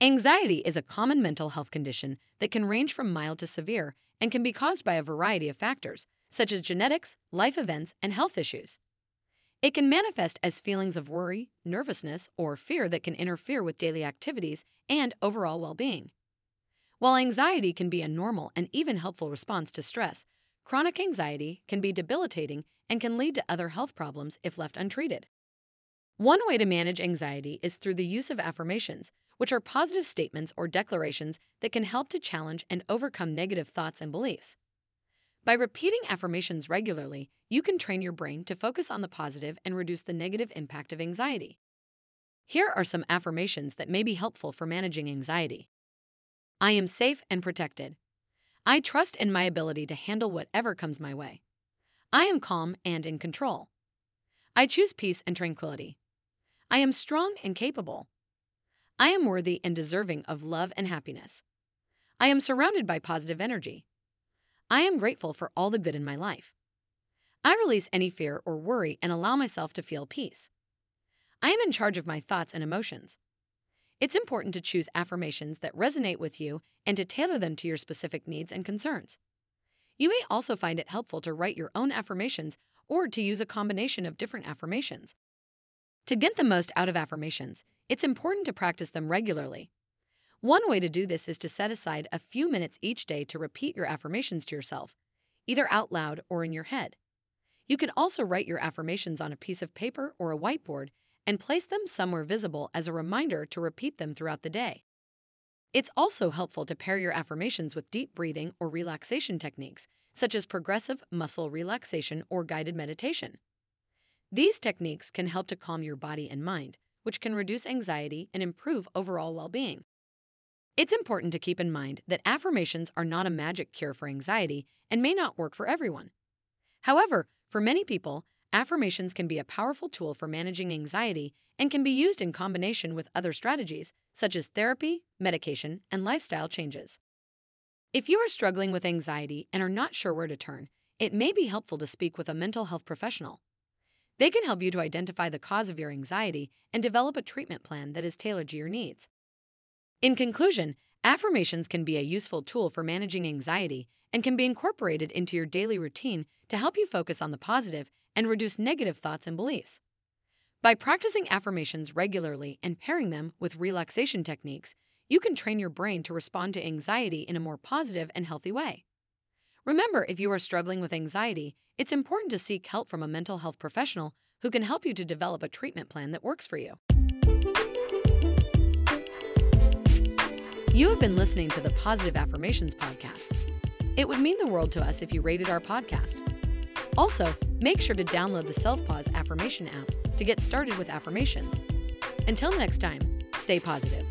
Anxiety is a common mental health condition that can range from mild to severe and can be caused by a variety of factors, such as genetics, life events, and health issues. It can manifest as feelings of worry, nervousness, or fear that can interfere with daily activities and overall well being. While anxiety can be a normal and even helpful response to stress, chronic anxiety can be debilitating and can lead to other health problems if left untreated. One way to manage anxiety is through the use of affirmations, which are positive statements or declarations that can help to challenge and overcome negative thoughts and beliefs. By repeating affirmations regularly, you can train your brain to focus on the positive and reduce the negative impact of anxiety. Here are some affirmations that may be helpful for managing anxiety I am safe and protected. I trust in my ability to handle whatever comes my way. I am calm and in control. I choose peace and tranquility. I am strong and capable. I am worthy and deserving of love and happiness. I am surrounded by positive energy. I am grateful for all the good in my life. I release any fear or worry and allow myself to feel peace. I am in charge of my thoughts and emotions. It's important to choose affirmations that resonate with you and to tailor them to your specific needs and concerns. You may also find it helpful to write your own affirmations or to use a combination of different affirmations. To get the most out of affirmations, it's important to practice them regularly. One way to do this is to set aside a few minutes each day to repeat your affirmations to yourself, either out loud or in your head. You can also write your affirmations on a piece of paper or a whiteboard and place them somewhere visible as a reminder to repeat them throughout the day. It's also helpful to pair your affirmations with deep breathing or relaxation techniques, such as progressive muscle relaxation or guided meditation. These techniques can help to calm your body and mind, which can reduce anxiety and improve overall well being. It's important to keep in mind that affirmations are not a magic cure for anxiety and may not work for everyone. However, for many people, affirmations can be a powerful tool for managing anxiety and can be used in combination with other strategies such as therapy, medication, and lifestyle changes. If you are struggling with anxiety and are not sure where to turn, it may be helpful to speak with a mental health professional. They can help you to identify the cause of your anxiety and develop a treatment plan that is tailored to your needs. In conclusion, affirmations can be a useful tool for managing anxiety and can be incorporated into your daily routine to help you focus on the positive and reduce negative thoughts and beliefs. By practicing affirmations regularly and pairing them with relaxation techniques, you can train your brain to respond to anxiety in a more positive and healthy way. Remember, if you are struggling with anxiety, it's important to seek help from a mental health professional who can help you to develop a treatment plan that works for you. You have been listening to the Positive Affirmations Podcast. It would mean the world to us if you rated our podcast. Also, make sure to download the Self Pause Affirmation app to get started with affirmations. Until next time, stay positive.